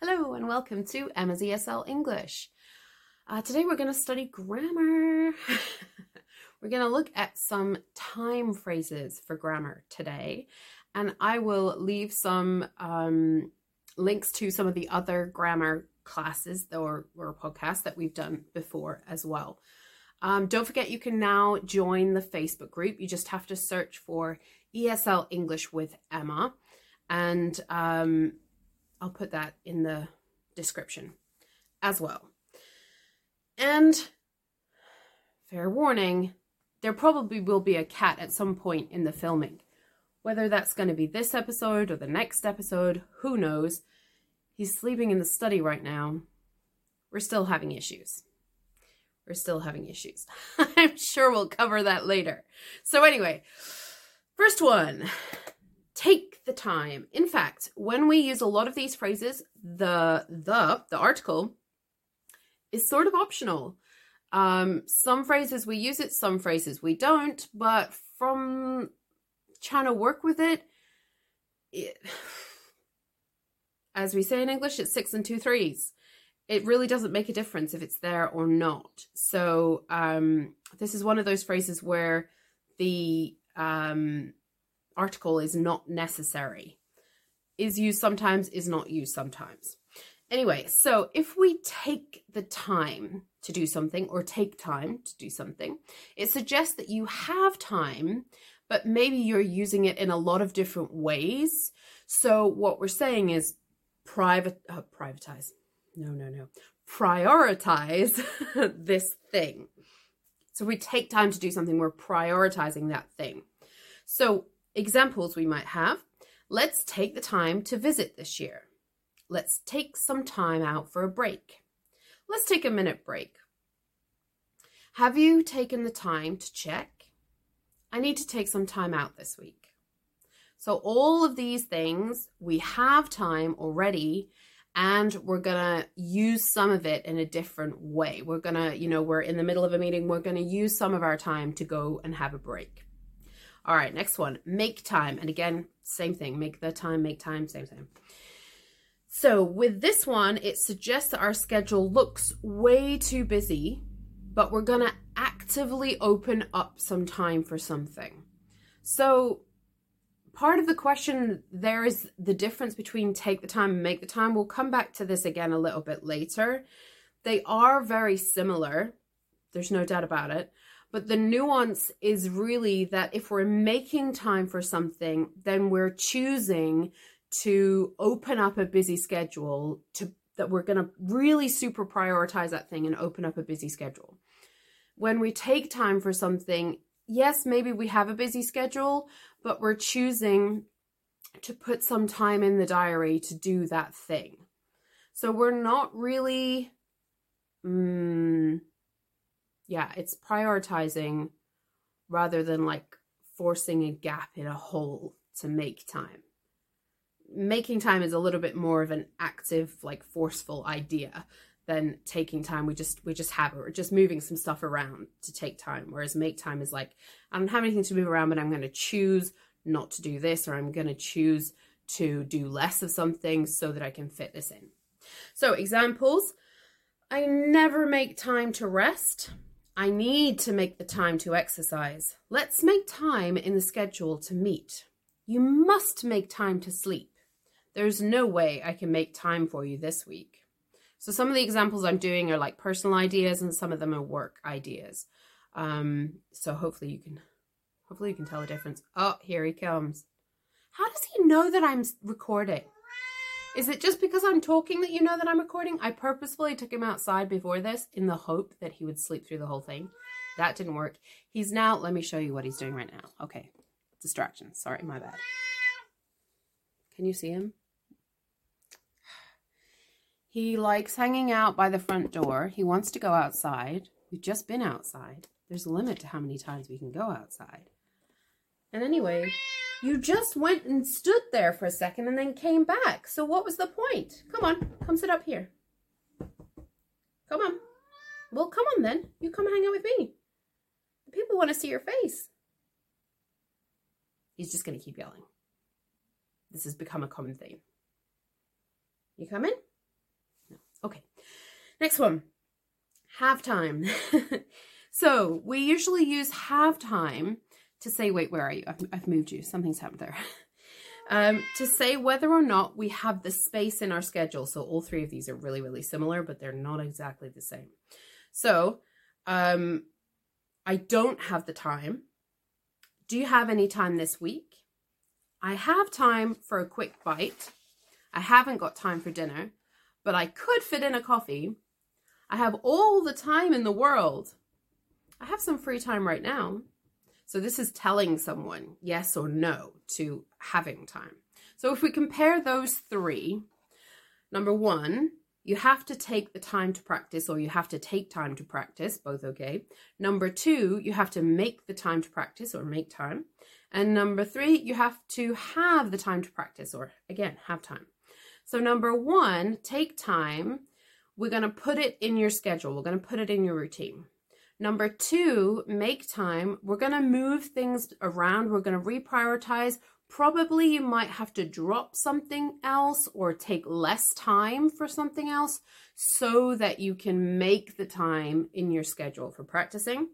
Hello and welcome to Emma's ESL English. Uh, today we're going to study grammar. we're going to look at some time phrases for grammar today, and I will leave some um, links to some of the other grammar classes or, or podcasts that we've done before as well. Um, don't forget, you can now join the Facebook group. You just have to search for ESL English with Emma, and um, I'll put that in the description as well. And fair warning, there probably will be a cat at some point in the filming. Whether that's going to be this episode or the next episode, who knows? He's sleeping in the study right now. We're still having issues. We're still having issues. I'm sure we'll cover that later. So, anyway, first one take the time. In fact, when we use a lot of these phrases, the the the article is sort of optional. Um, some phrases we use it, some phrases we don't, but from trying to work with it, it as we say in English, it's six and two threes. It really doesn't make a difference if it's there or not. So um, this is one of those phrases where the um, article is not necessary. Is used sometimes, is not used sometimes. Anyway, so if we take the time to do something or take time to do something, it suggests that you have time, but maybe you're using it in a lot of different ways. So what we're saying is private uh, privatize. No, no, no. Prioritize this thing. So we take time to do something, we're prioritizing that thing. So Examples we might have let's take the time to visit this year. Let's take some time out for a break. Let's take a minute break. Have you taken the time to check? I need to take some time out this week. So, all of these things, we have time already, and we're going to use some of it in a different way. We're going to, you know, we're in the middle of a meeting, we're going to use some of our time to go and have a break. All right, next one, make time. And again, same thing, make the time, make time, same thing. So with this one, it suggests that our schedule looks way too busy, but we're going to actively open up some time for something. So part of the question there is the difference between take the time and make the time. We'll come back to this again a little bit later. They are very similar. There's no doubt about it. But the nuance is really that if we're making time for something, then we're choosing to open up a busy schedule to that we're going to really super prioritize that thing and open up a busy schedule. When we take time for something, yes, maybe we have a busy schedule, but we're choosing to put some time in the diary to do that thing. So we're not really mm, yeah, it's prioritizing rather than like forcing a gap in a hole to make time. Making time is a little bit more of an active, like forceful idea than taking time. We just we just have it. We're just moving some stuff around to take time. Whereas make time is like I don't have anything to move around, but I'm to choose not to do this, or I'm to choose to do less of something so that I can fit this in. So examples. I never make time to rest. I need to make the time to exercise. Let's make time in the schedule to meet. You must make time to sleep. There's no way I can make time for you this week. So some of the examples I'm doing are like personal ideas and some of them are work ideas. Um, so hopefully you can hopefully you can tell the difference. Oh, here he comes. How does he know that I'm recording? Is it just because I'm talking that you know that I'm recording? I purposefully took him outside before this in the hope that he would sleep through the whole thing. That didn't work. He's now, let me show you what he's doing right now. Okay, distraction. Sorry, my bad. Can you see him? He likes hanging out by the front door. He wants to go outside. We've just been outside. There's a limit to how many times we can go outside. And anyway, you just went and stood there for a second and then came back. So what was the point? Come on, come sit up here. Come on. Well, come on then. You come hang out with me. People want to see your face. He's just going to keep yelling. This has become a common theme. You coming? No. Okay, next one have time. so we usually use have time to say, wait, where are you? I've, I've moved you. Something's happened there. Um, to say whether or not we have the space in our schedule. So all three of these are really, really similar, but they're not exactly the same. So um, I don't have the time. Do you have any time this week? I have time for a quick bite. I haven't got time for dinner, but I could fit in a coffee. I have all the time in the world. I have some free time right now. So this is telling someone yes or no to having time. So if we compare those three, number one, you have to take the time to practice or you have to take time to practice, both okay. Number two, you have to make the time to practice or make time. And number three, you have to have the time to practice or again, have time. So number one, take time. We're going to put it in your schedule. We're going to put it in your routine. Number two, make time. We're going to move things around. We're going to reprioritize. Probably you might have to drop something else or take less time for something else so that you can make the time in your schedule for practicing.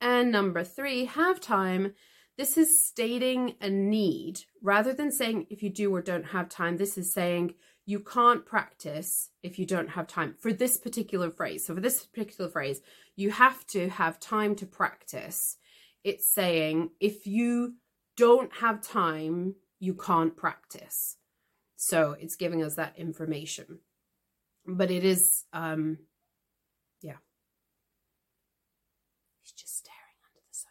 And number three, have time. This is stating a need rather than saying if you do or don't have time. This is saying you can't practice if you don't have time for this particular phrase. So, for this particular phrase, you have to have time to practice. It's saying if you don't have time, you can't practice. So, it's giving us that information. But it is, um, yeah. He's just staring under the sofa.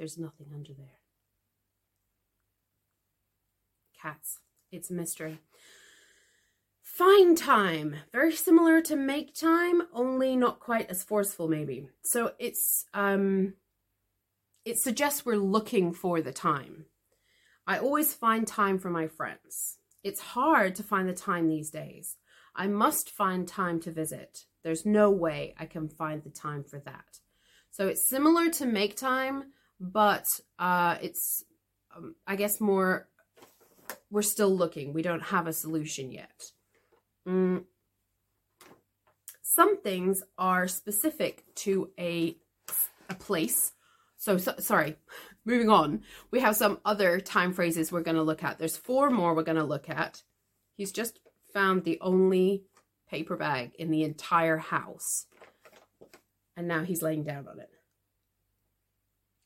There's nothing under there. Cats. It's a mystery. Find time. Very similar to make time, only not quite as forceful, maybe. So it's um it suggests we're looking for the time. I always find time for my friends. It's hard to find the time these days. I must find time to visit. There's no way I can find the time for that. So it's similar to make time, but uh, it's, um, I guess, more we're still looking. We don't have a solution yet. Mm. Some things are specific to a, a place. So, so, sorry, moving on. We have some other time phrases we're going to look at. There's four more we're going to look at. He's just found the only paper bag in the entire house. And now he's laying down on it.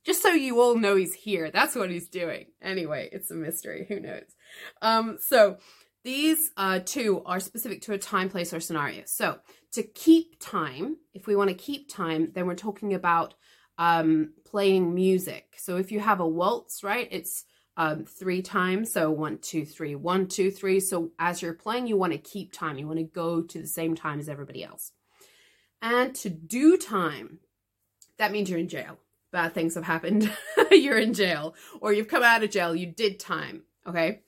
Just so you all know he's here. That's what he's doing. Anyway, it's a mystery. Who knows? Um, so these uh, two are specific to a time, place, or scenario. So to keep time, if we want to keep time, then we're talking about um, playing music. So if you have a waltz, right, it's um, three times. So one, two, three, one, two, three. So as you're playing, you want to keep time. You want to go to the same time as everybody else. And to do time, that means you're in jail. Bad things have happened. you're in jail. Or you've come out of jail. You did time. Okay.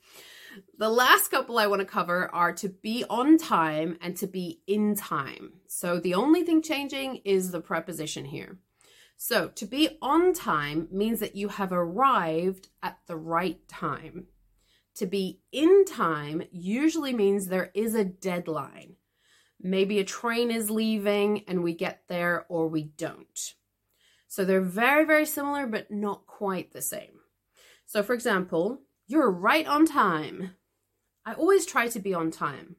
The last couple I want to cover are to be on time and to be in time. So the only thing changing is the preposition here. So to be on time means that you have arrived at the right time. To be in time usually means there is a deadline. Maybe a train is leaving and we get there or we don't. So they're very, very similar, but not quite the same. So, for example, you're right on time. I always try to be on time.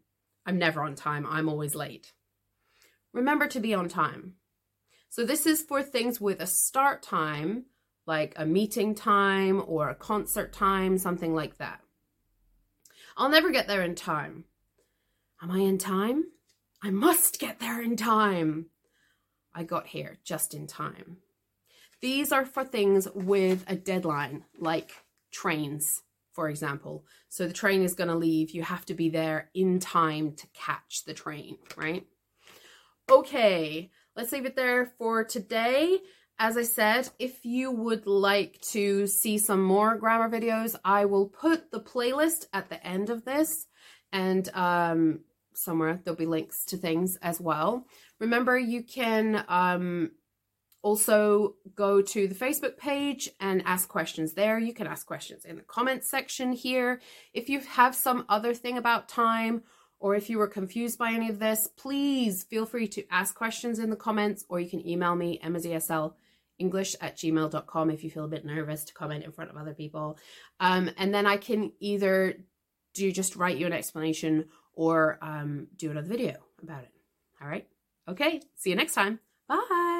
I'm never on time, I'm always late. Remember to be on time. So, this is for things with a start time, like a meeting time or a concert time, something like that. I'll never get there in time. Am I in time? I must get there in time. I got here just in time. These are for things with a deadline, like trains for example. So the train is going to leave. You have to be there in time to catch the train, right? Okay, let's leave it there for today. As I said, if you would like to see some more grammar videos, I will put the playlist at the end of this and um, somewhere there'll be links to things as well. Remember, you can um, also, go to the Facebook page and ask questions there. You can ask questions in the comments section here. If you have some other thing about time or if you were confused by any of this, please feel free to ask questions in the comments or you can email me, emmazsl english at gmail.com if you feel a bit nervous to comment in front of other people. Um, and then I can either do just write you an explanation or um, do another video about it. All right. Okay. See you next time. Bye.